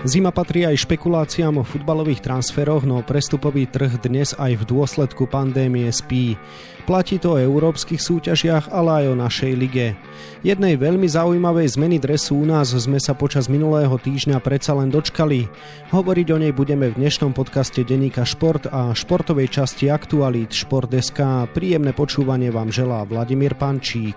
Zima patrí aj špekuláciám o futbalových transferoch, no prestupový trh dnes aj v dôsledku pandémie spí. Platí to o európskych súťažiach, ale aj o našej lige. Jednej veľmi zaujímavej zmeny dresu u nás sme sa počas minulého týždňa predsa len dočkali. Hovoriť o nej budeme v dnešnom podcaste Deníka Šport a športovej časti Aktualít Šport.sk. Príjemné počúvanie vám želá Vladimír Pančík.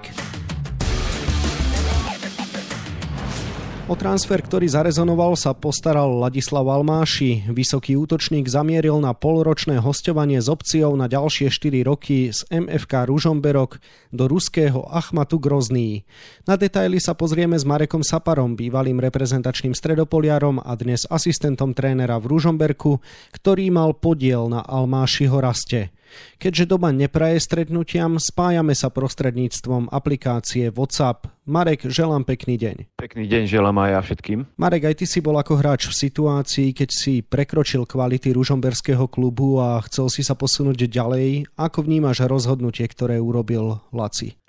O transfer, ktorý zarezonoval, sa postaral Ladislav Almáši. Vysoký útočník zamieril na polročné hostovanie s opciou na ďalšie 4 roky z MFK Ružomberok do ruského Achmatu Grozný. Na detaily sa pozrieme s Marekom Saparom, bývalým reprezentačným stredopoliarom a dnes asistentom trénera v Ružomberku, ktorý mal podiel na Almášiho raste. Keďže doba nepraje stretnutiam, spájame sa prostredníctvom aplikácie WhatsApp. Marek, želám pekný deň. Pekný deň želám aj ja všetkým. Marek, aj ty si bol ako hráč v situácii, keď si prekročil kvality ružomberského klubu a chcel si sa posunúť ďalej. Ako vnímaš rozhodnutie, ktoré urobil Laci?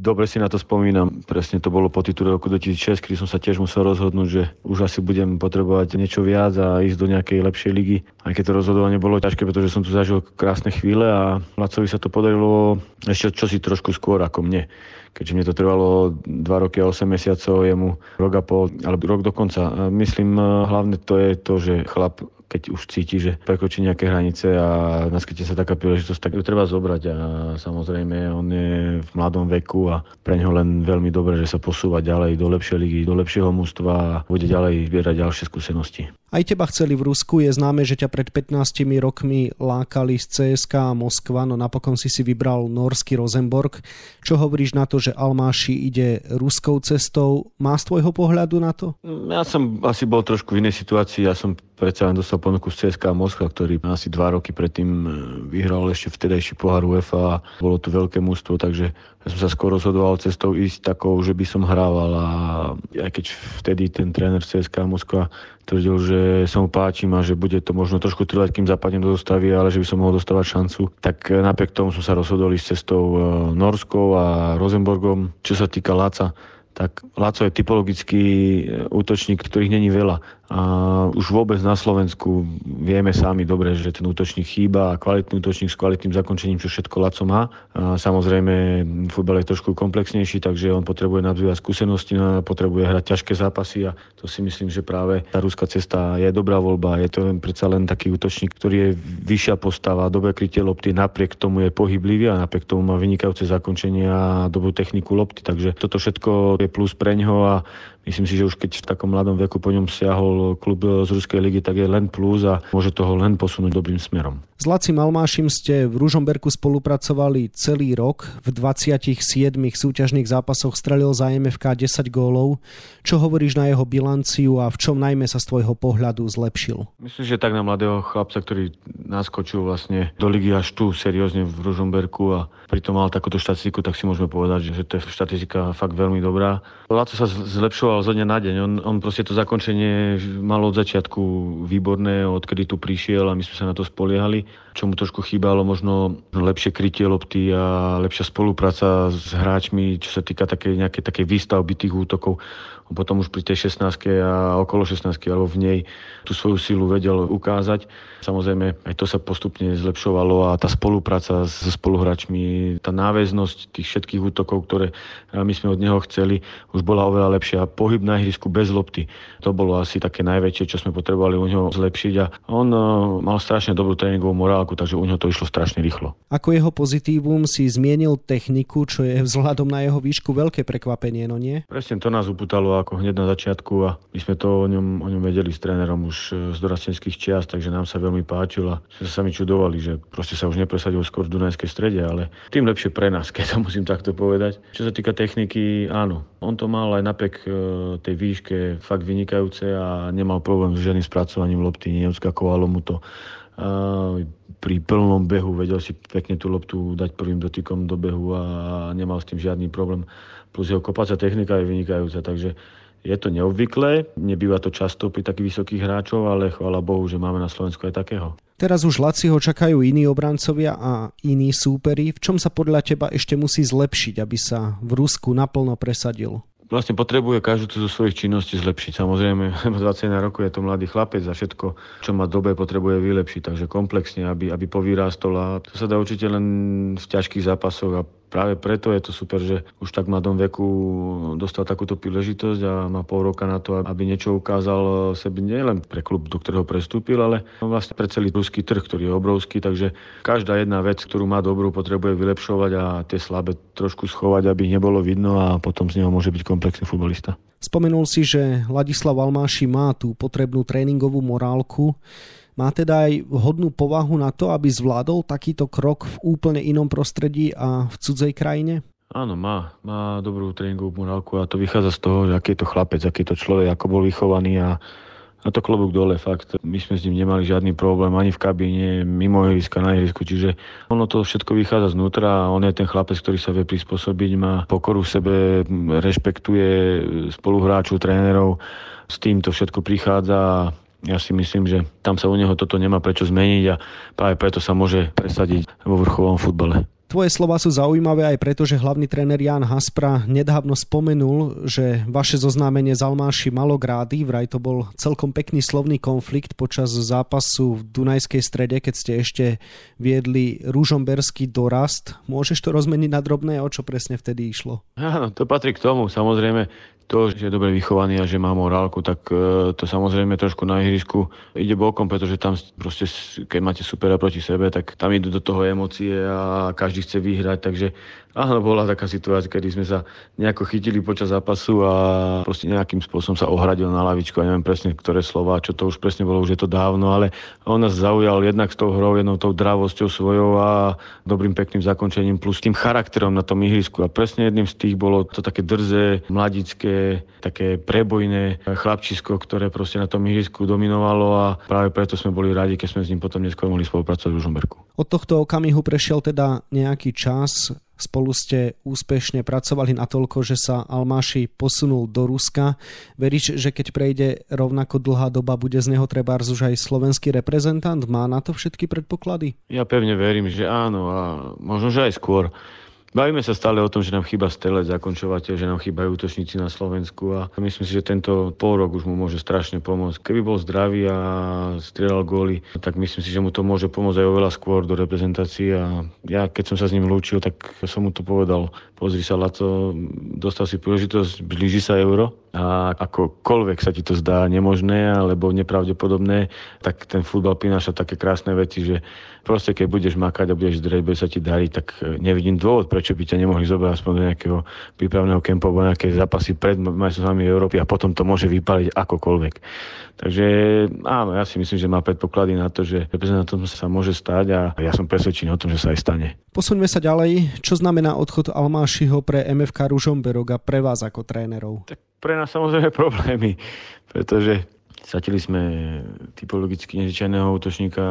Dobre si na to spomínam. Presne to bolo po titule roku 2006, kedy som sa tiež musel rozhodnúť, že už asi budem potrebovať niečo viac a ísť do nejakej lepšej ligy. Aj keď to rozhodovanie bolo ťažké, pretože som tu zažil krásne chvíle a Lacovi sa to podarilo ešte čosi trošku skôr ako mne. Keďže mne to trvalo 2 roky a 8 mesiacov, jemu rok a pol, alebo rok dokonca. Myslím, hlavne to je to, že chlap keď už cíti, že prekročí nejaké hranice a naskytne sa taká príležitosť, tak ju treba zobrať a samozrejme on je v mladom veku a pre neho len veľmi dobre, že sa posúva ďalej do lepšej ligy, do lepšieho mústva a bude ďalej zbierať ďalšie skúsenosti. Aj teba chceli v Rusku, je známe, že ťa pred 15 rokmi lákali z CSK a Moskva, no napokon si si vybral norský Rosenborg. Čo hovoríš na to, že Almáši ide ruskou cestou? Má z tvojho pohľadu na to? Ja som asi bol trošku v inej situácii, ja som predsa len dostal ponuku z CSK Moskva, ktorý asi dva roky predtým e, vyhral ešte vtedajší pohár UEFA a bolo to veľké mústvo, takže ja som sa skôr rozhodoval cestou ísť takou, že by som hrával a aj keď vtedy ten tréner CSK Moskva tvrdil, že sa mu páčim a že bude to možno trošku trvať, kým zapadnem do zostavy, ale že by som mohol dostávať šancu, tak napriek tomu som sa rozhodol ísť cestou e, Norskou a Rosenborgom. Čo sa týka Laca, tak Laco je typologický e, útočník, ktorých není veľa. A už vôbec na Slovensku vieme sami dobre, že ten útočník chýba a kvalitný útočník s kvalitným zakončením, čo všetko Laco má. A samozrejme, futbal je trošku komplexnejší, takže on potrebuje nadvíjať skúsenosti, no potrebuje hrať ťažké zápasy a to si myslím, že práve tá ruská cesta je dobrá voľba. Je to len predsa len taký útočník, ktorý je vyššia postava, dobre krytie lopty, napriek tomu je pohyblivý a napriek tomu má vynikajúce zakončenie a dobrú techniku lopty. Takže toto všetko je plus pre ňoho a Myslím si, že už keď v takom mladom veku po ňom siahol klub z Ruskej ligy, tak je len plus a môže toho len posunúť dobrým smerom. S Lacim Almášim ste v Ružomberku spolupracovali celý rok. V 27 súťažných zápasoch strelil za MFK 10 gólov. Čo hovoríš na jeho bilanciu a v čom najmä sa z tvojho pohľadu zlepšil? Myslím, že tak na mladého chlapca, ktorý naskočil vlastne do ligy až tu seriózne v Ružomberku a pritom mal takúto štatistiku, tak si môžeme povedať, že to je štatistika fakt veľmi dobrá. Laco sa zlepšoval zo dňa na deň. On, on proste to zakončenie mal od začiatku výborné, odkedy tu prišiel a my sme sa na to spoliehali čo mu trošku chýbalo, možno lepšie krytie lopty a lepšia spolupráca s hráčmi, čo sa týka také, nejaké také výstavby tých útokov. On potom už pri tej 16 a okolo 16 alebo v nej tú svoju silu vedel ukázať. Samozrejme, aj to sa postupne zlepšovalo a tá spolupráca so spoluhráčmi, tá náväznosť tých všetkých útokov, ktoré my sme od neho chceli, už bola oveľa lepšia. Pohyb na ihrisku bez lopty, to bolo asi také najväčšie, čo sme potrebovali u neho zlepšiť a on eh, mal strašne dobrú tréningovú morálku, takže u neho to išlo strašne rýchlo. Ako jeho pozitívum si zmienil techniku, čo je vzhľadom na jeho výšku veľké prekvapenie, no nie? Presne to nás ako hneď na začiatku a my sme to o ňom, o ňom vedeli s trénerom už eh, z dorastenských čiast, takže nám sa veľmi páčil a sme sa sami čudovali, že proste sa už nepresadil skôr v Dunajskej strede, ale tým lepšie pre nás, keď to musím takto povedať. Čo sa týka techniky, áno, on to mal aj napriek e, tej výške fakt vynikajúce a nemal problém s žiadnym spracovaním lopty, neodskakovalo mu to. A pri plnom behu vedel si pekne tú loptu dať prvým dotykom do behu a nemal s tým žiadny problém. Plus jeho kopacia technika je vynikajúca, takže je to neobvyklé, nebýva to často pri takých vysokých hráčov, ale chvála Bohu, že máme na Slovensku aj takého. Teraz už Laciho čakajú iní obrancovia a iní súperi. V čom sa podľa teba ešte musí zlepšiť, aby sa v Rusku naplno presadil? vlastne potrebuje každú tú zo svojich činností zlepšiť. Samozrejme, 21 rokov je to mladý chlapec a všetko, čo má dobe, potrebuje vylepšiť. Takže komplexne, aby, aby povyrástol a to sa dá určite len v ťažkých zápasoch a práve preto je to super, že už tak v mladom veku dostal takúto príležitosť a má pol roka na to, aby niečo ukázal sebe nielen pre klub, do ktorého prestúpil, ale vlastne pre celý ruský trh, ktorý je obrovský, takže každá jedna vec, ktorú má dobrú, potrebuje vylepšovať a tie slabé trošku schovať, aby nebolo vidno a potom z neho môže byť komplexný futbolista. Spomenul si, že Ladislav Almáši má tú potrebnú tréningovú morálku. Má teda aj vhodnú povahu na to, aby zvládol takýto krok v úplne inom prostredí a v cudzej krajine? Áno, má. Má dobrú tréningovú morálku a to vychádza z toho, aký je to chlapec, aký je to človek, ako bol vychovaný a a to klobúk dole, fakt. My sme s ním nemali žiadny problém ani v kabíne, mimo ihriska, na ihrisku, čiže ono to všetko vychádza znútra a on je ten chlapec, ktorý sa vie prispôsobiť, má pokoru v sebe, rešpektuje spoluhráčov, trénerov, s tým to všetko prichádza ja si myslím, že tam sa u neho toto nemá prečo zmeniť a práve preto sa môže presadiť vo vrchovom futbale. Tvoje slova sú zaujímavé aj preto, že hlavný tréner Jan Haspra nedávno spomenul, že vaše zoznámenie z Almáši malo grády, vraj to bol celkom pekný slovný konflikt počas zápasu v Dunajskej strede, keď ste ešte viedli rúžomberský dorast. Môžeš to rozmeniť na drobné, o čo presne vtedy išlo? Áno, to patrí k tomu. Samozrejme, to, že je dobre vychovaný a že má morálku, tak e, to samozrejme trošku na ihrisku ide bokom, pretože tam proste, keď máte supera proti sebe, tak tam idú do toho emócie a každý chce vyhrať, takže Áno, bola taká situácia, kedy sme sa nejako chytili počas zápasu a proste nejakým spôsobom sa ohradil na lavičku a neviem presne, ktoré slova, čo to už presne bolo, už je to dávno, ale on nás zaujal jednak s tou hrou, jednou tou dravosťou svojou a dobrým pekným zakončením plus tým charakterom na tom ihrisku. A presne jedným z tých bolo to také drze, mladické, také prebojné chlapčisko, ktoré proste na tom ihrisku dominovalo a práve preto sme boli radi, keď sme s ním potom neskôr mohli spolupracovať v Žumberku. Od tohto okamihu prešiel teda nejaký čas, Spolu ste úspešne pracovali natoľko, že sa Almáši posunul do Ruska. Veríš, že keď prejde rovnako dlhá doba, bude z neho treba už aj slovenský reprezentant? Má na to všetky predpoklady? Ja pevne verím, že áno a možno, že aj skôr. Bavíme sa stále o tom, že nám chýba stelec, zakončovateľ, že nám chýbajú útočníci na Slovensku a myslím si, že tento pol rok už mu môže strašne pomôcť. Keby bol zdravý a strieľal góly, tak myslím si, že mu to môže pomôcť aj oveľa skôr do reprezentácie a ja keď som sa s ním lúčil, tak som mu to povedal. Pozri sa, Laco, dostal si príležitosť, blíži sa euro a akokoľvek sa ti to zdá nemožné alebo nepravdepodobné, tak ten futbal prináša také krásne veci, že proste keď budeš makať a budeš zdrieť, bude sa ti dariť, tak nevidím dôvod, prečo by ťa nemohli zobrať aspoň do nejakého prípravného kempu alebo nejaké zápasy pred majstrovstvami Európy a potom to môže vypaliť akokoľvek. Takže áno, ja si myslím, že má predpoklady na to, že reprezentantom sa môže stať a ja som presvedčený o tom, že sa aj stane. Posuňme sa ďalej. Čo znamená odchod Almášiho pre MFK Ružomberok a pre vás ako trénerov? Tak pre nás samozrejme problémy, pretože Stratili sme typologicky nezvyčajného útočníka,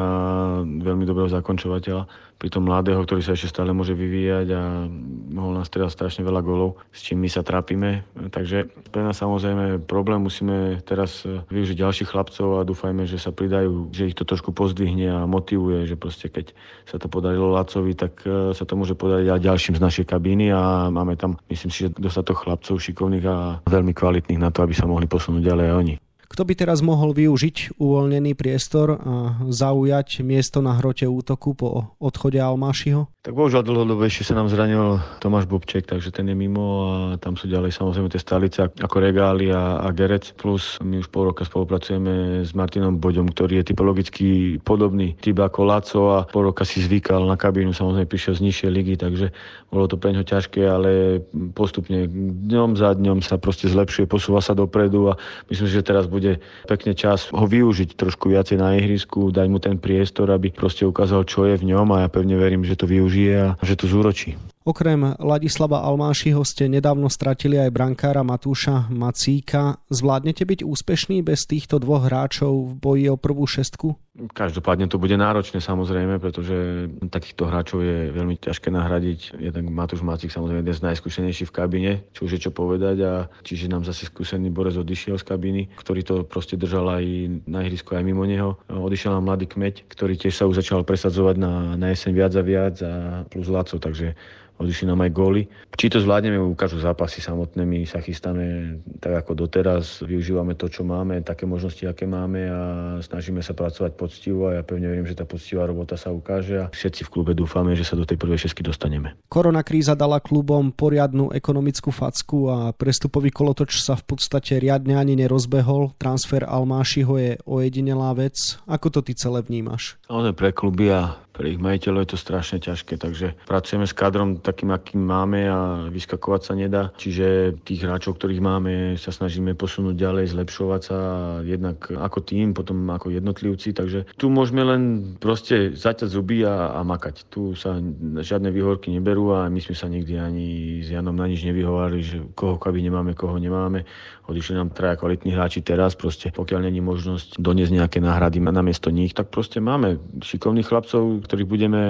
veľmi dobrého zakončovateľa, pritom mladého, ktorý sa ešte stále môže vyvíjať a mohol nás teda strašne veľa golov, s čím my sa trápime. Takže pre nás samozrejme problém, musíme teraz využiť ďalších chlapcov a dúfajme, že sa pridajú, že ich to trošku pozdvihne a motivuje, že proste keď sa to podarilo Lacovi, tak e, sa to môže podariť aj ďalším z našej kabíny a máme tam, myslím si, že dostatok chlapcov šikovných a veľmi kvalitných na to, aby sa mohli posunúť ďalej aj oni. Kto by teraz mohol využiť uvoľnený priestor a zaujať miesto na hrote útoku po odchode Almášiho? Tak bohužiaľ dlhodobejšie sa nám zranil Tomáš Bobček, takže ten je mimo a tam sú ďalej samozrejme tie stalice ako Regály a, a Gerec. Plus my už pol roka spolupracujeme s Martinom Boďom, ktorý je typologicky podobný typ ako Laco a pol roka si zvykal na kabínu, samozrejme prišiel z nižšej ligy, takže bolo to pre ňo ťažké, ale postupne dňom za dňom sa proste zlepšuje, posúva sa dopredu a myslím že teraz bude bude pekne čas ho využiť trošku viacej na ihrisku, dať mu ten priestor, aby proste ukázal, čo je v ňom a ja pevne verím, že to využije a že to zúročí. Okrem Ladislava Almášiho ste nedávno stratili aj brankára Matúša Macíka. Zvládnete byť úspešný bez týchto dvoch hráčov v boji o prvú šestku? Každopádne to bude náročné samozrejme, pretože takýchto hráčov je veľmi ťažké nahradiť. Jednak Matúš Macik samozrejme jeden z najskúsenejších v kabine, čo už je čo povedať a čiže nám zase skúsený Borec odišiel z kabiny, ktorý to proste držal aj na ihrisku aj mimo neho. Odišiel nám mladý kmeď, ktorý tiež sa už začal presadzovať na, na jeseň viac a viac a plus Laco, takže odišli nám aj góly. Či to zvládneme, ukážu zápasy samotné, my sa chystáme tak ako doteraz, využívame to, čo máme, také možnosti, aké máme a snažíme sa pracovať poctivo a ja pevne verím, že tá poctivá robota sa ukáže a všetci v klube dúfame, že sa do tej prvej šesky dostaneme. Korona kríza dala klubom poriadnu ekonomickú facku a prestupový kolotoč sa v podstate riadne ani nerozbehol. Transfer Almášiho je ojedinelá vec. Ako to ty celé vnímaš? Ale pre kluby a pre ich majiteľov je to strašne ťažké, takže pracujeme s kadrom takým, akým máme a vyskakovať sa nedá. Čiže tých hráčov, ktorých máme, sa snažíme posunúť ďalej, zlepšovať sa jednak ako tým, potom ako jednotlivci. Takže tu môžeme len proste zaťať zuby a, a makať. Tu sa žiadne výhorky neberú a my sme sa nikdy ani s Janom na nič nevyhovárali, že koho kaby nemáme, koho nemáme. Odišli nám traja kvalitní hráči teraz, proste pokiaľ není možnosť doniesť nejaké náhrady na miesto nich, tak proste máme šikovných chlapcov, ktorých budeme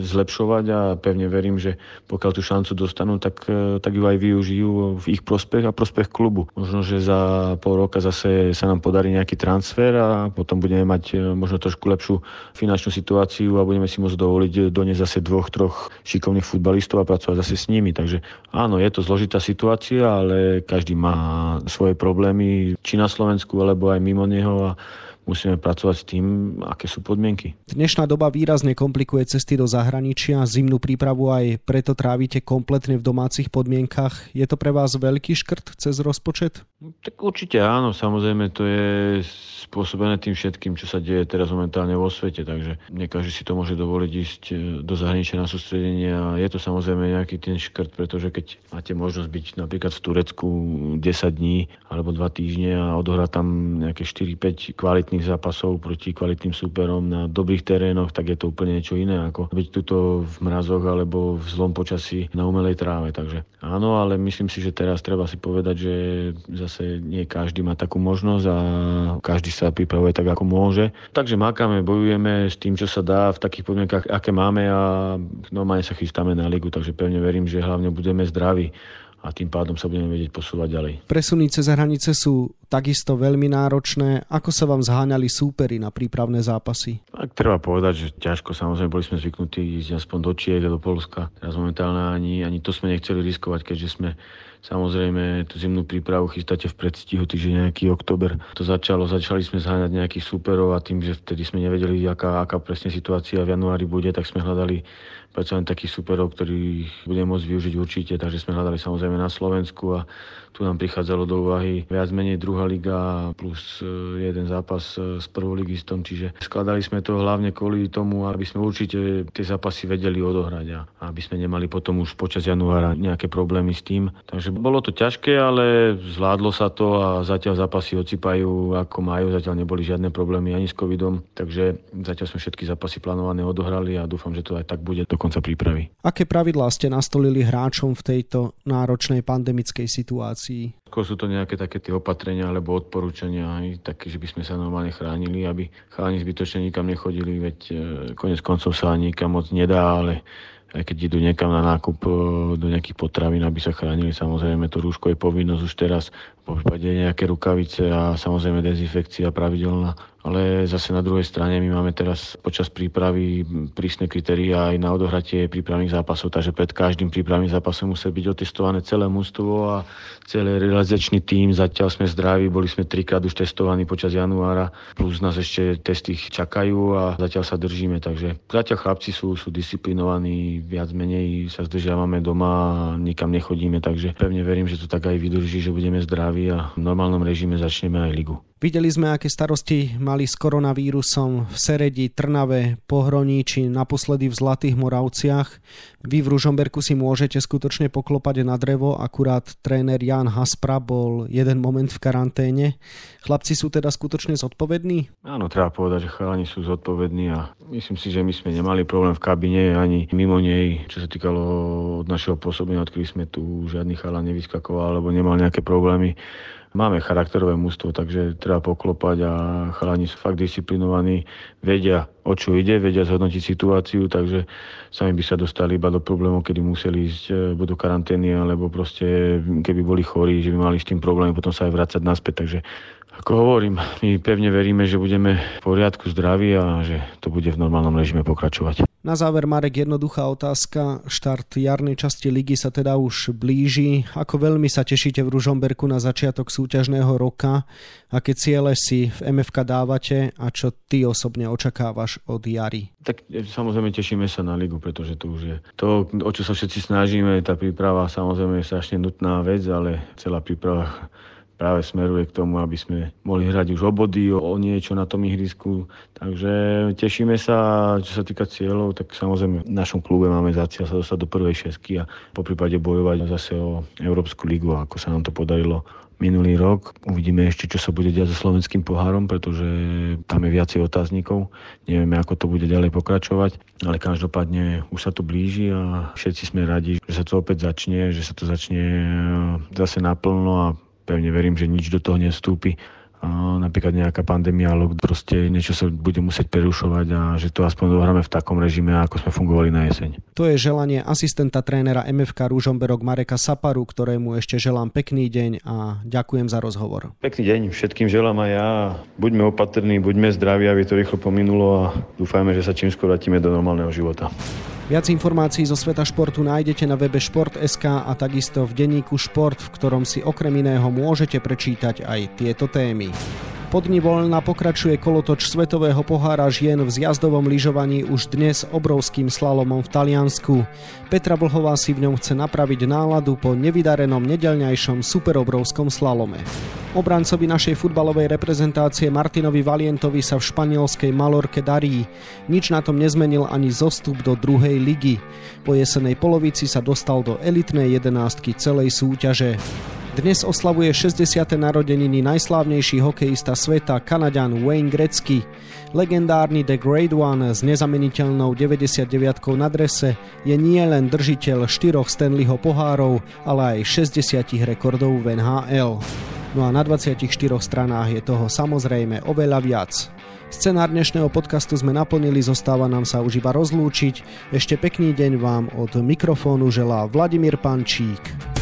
zlepšovať a pevne verím, že pokiaľ tú šancu dostanú, tak, e, tak ju aj využijú v ich prospech a prospech klubu. Možno, že za pol roka zase sa nám podarí nejaký transfer a potom budeme mať e, možno trošku lepšiu finančnú situáciu a budeme si môcť dovoliť doniesť zase dvoch, troch šikovných futbalistov a pracovať zase s nimi. Takže áno, je to zložitá situácia, ale každý má svoje problémy, či na Slovensku, alebo aj mimo neho. A musíme pracovať s tým, aké sú podmienky. Dnešná doba výrazne komplikuje cesty do zahraničia, zimnú prípravu aj preto trávite kompletne v domácich podmienkach. Je to pre vás veľký škrt cez rozpočet? No, tak určite áno, samozrejme to je spôsobené tým všetkým, čo sa deje teraz momentálne vo svete, takže nie každý si to môže dovoliť ísť e, do zahraničia na sústredenie a je to samozrejme nejaký ten škrt, pretože keď máte možnosť byť napríklad v Turecku 10 dní alebo 2 týždne a odohrať tam nejaké 4-5 kvalitných kvalitných zápasov proti kvalitným súperom na dobrých terénoch, tak je to úplne niečo iné ako byť tuto v mrazoch alebo v zlom počasí na umelej tráve. Takže áno, ale myslím si, že teraz treba si povedať, že zase nie každý má takú možnosť a každý sa pripravuje tak, ako môže. Takže makáme, bojujeme s tým, čo sa dá v takých podmienkach, aké máme a normálne sa chystáme na ligu, takže pevne verím, že hlavne budeme zdraví a tým pádom sa budeme vedieť posúvať ďalej. Presuny cez hranice sú takisto veľmi náročné. Ako sa vám zháňali súpery na prípravné zápasy? Tak treba povedať, že ťažko. Samozrejme, boli sme zvyknutí ísť aspoň do Čiek a do Polska. Teraz momentálne ani, ani to sme nechceli riskovať, keďže sme Samozrejme, tú zimnú prípravu chystáte v predstihu, týždeň nejaký oktober. To začalo, začali sme zháňať nejakých súperov a tým, že vtedy sme nevedeli, aká, aká presne situácia v januári bude, tak sme hľadali predsa len takých superov, ktorých budeme môcť využiť určite, takže sme hľadali samozrejme na Slovensku a tu nám prichádzalo do úvahy viac menej druhá liga plus e, jeden zápas e, s prvoligistom, čiže skladali sme to hlavne kvôli tomu, aby sme určite tie zápasy vedeli odohrať a aby sme nemali potom už počas januára nejaké problémy s tým. Takže bolo to ťažké, ale zvládlo sa to a zatiaľ zápasy ocipajú ako majú, zatiaľ neboli žiadne problémy ani s covidom, takže zatiaľ sme všetky zápasy plánované odohrali a dúfam, že to aj tak bude do konca prípravy. Aké pravidlá ste nastolili hráčom v tejto náročnej pandemickej situácii? Skôr sú to nejaké také tie opatrenia alebo odporúčania, aj také, že by sme sa normálne chránili, aby chalani zbytočne nikam nechodili, veď e, konec koncov sa nikam moc nedá, ale aj keď idú niekam na nákup e, do nejakých potravín, aby sa chránili, samozrejme to rúško je povinnosť už teraz, po prípade nejaké rukavice a samozrejme dezinfekcia pravidelná ale zase na druhej strane my máme teraz počas prípravy prísne kritériá aj na odohratie prípravných zápasov, takže pred každým prípravným zápasom musí byť otestované celé mústvo a celý realizačný tím. Zatiaľ sme zdraví, boli sme trikrát už testovaní počas januára, plus nás ešte testy čakajú a zatiaľ sa držíme, takže zatiaľ chlapci sú, sú disciplinovaní, viac menej sa zdržiavame doma nikam nechodíme, takže pevne verím, že to tak aj vydrží, že budeme zdraví a v normálnom režime začneme aj ligu. Videli sme, aké starosti mali s koronavírusom v Seredi, Trnave, Pohroní či naposledy v Zlatých Moravciach. Vy v Ružomberku si môžete skutočne poklopať na drevo, akurát tréner Jan Haspra bol jeden moment v karanténe. Chlapci sú teda skutočne zodpovední? Áno, treba povedať, že chalani sú zodpovední a myslím si, že my sme nemali problém v kabine ani mimo nej, čo sa týkalo od našeho pôsobenia, odkedy sme tu žiadny chalan nevyskakoval alebo nemal nejaké problémy máme charakterové mústvo, takže treba poklopať a chalani sú fakt disciplinovaní, vedia o čo ide, vedia zhodnotiť situáciu, takže sami by sa dostali iba do problémov, kedy museli ísť e, buď do karantény, alebo proste keby boli chorí, že by mali s tým problém, potom sa aj vrácať naspäť, takže ako hovorím, my pevne veríme, že budeme v poriadku, zdraví a že to bude v normálnom režime pokračovať. Na záver, Marek, jednoduchá otázka. Štart jarnej časti ligy sa teda už blíži. Ako veľmi sa tešíte v Ružomberku na začiatok súťažného roka? Aké ciele si v MFK dávate a čo ty osobne očakávaš od jary? Tak e, samozrejme tešíme sa na ligu, pretože to už je to, o čo sa všetci snažíme. Tá príprava samozrejme je strašne nutná vec, ale celá príprava práve smeruje k tomu, aby sme mohli hrať už o o, niečo na tom ihrisku. Takže tešíme sa, čo sa týka cieľov, tak samozrejme v našom klube máme za cieľ sa dostať do prvej šesky a po prípade bojovať zase o Európsku ligu, ako sa nám to podarilo minulý rok. Uvidíme ešte, čo sa bude diať so slovenským pohárom, pretože tam je viacej otáznikov. Nevieme, ako to bude ďalej pokračovať, ale každopádne už sa to blíži a všetci sme radi, že sa to opäť začne, že sa to začne zase naplno a pevne verím, že nič do toho nestúpi napríklad nejaká pandémia, alebo proste niečo sa bude musieť prerušovať a že to aspoň dohráme v takom režime, ako sme fungovali na jeseň. To je želanie asistenta trénera MFK Rúžomberok Mareka Saparu, ktorému ešte želám pekný deň a ďakujem za rozhovor. Pekný deň, všetkým želám aj ja. Buďme opatrní, buďme zdraví, aby to rýchlo pominulo a dúfajme, že sa čím skôr vrátime do normálneho života. Viac informácií zo sveta športu nájdete na webe Šport.sk a takisto v denníku Šport, v ktorom si okrem iného môžete prečítať aj tieto témy. Po dni voľna pokračuje kolotoč Svetového pohára žien v zjazdovom lyžovaní už dnes obrovským slalomom v Taliansku. Petra Vlhová si v ňom chce napraviť náladu po nevydarenom nedelňajšom superobrovskom slalome. Obrancovi našej futbalovej reprezentácie Martinovi Valientovi sa v španielskej Malorke darí. Nič na tom nezmenil ani zostup do druhej ligy. Po jesenej polovici sa dostal do elitnej jedenástky celej súťaže. Dnes oslavuje 60. narodeniny najslávnejší hokejista sveta, Kanaďan Wayne Gretzky. Legendárny The Great One s nezameniteľnou 99 na drese je nie len držiteľ štyroch Stanleyho pohárov, ale aj 60 rekordov v NHL. No a na 24 stranách je toho samozrejme oveľa viac. Scenár dnešného podcastu sme naplnili, zostáva nám sa už iba rozlúčiť. Ešte pekný deň vám od mikrofónu želá Vladimír Pančík.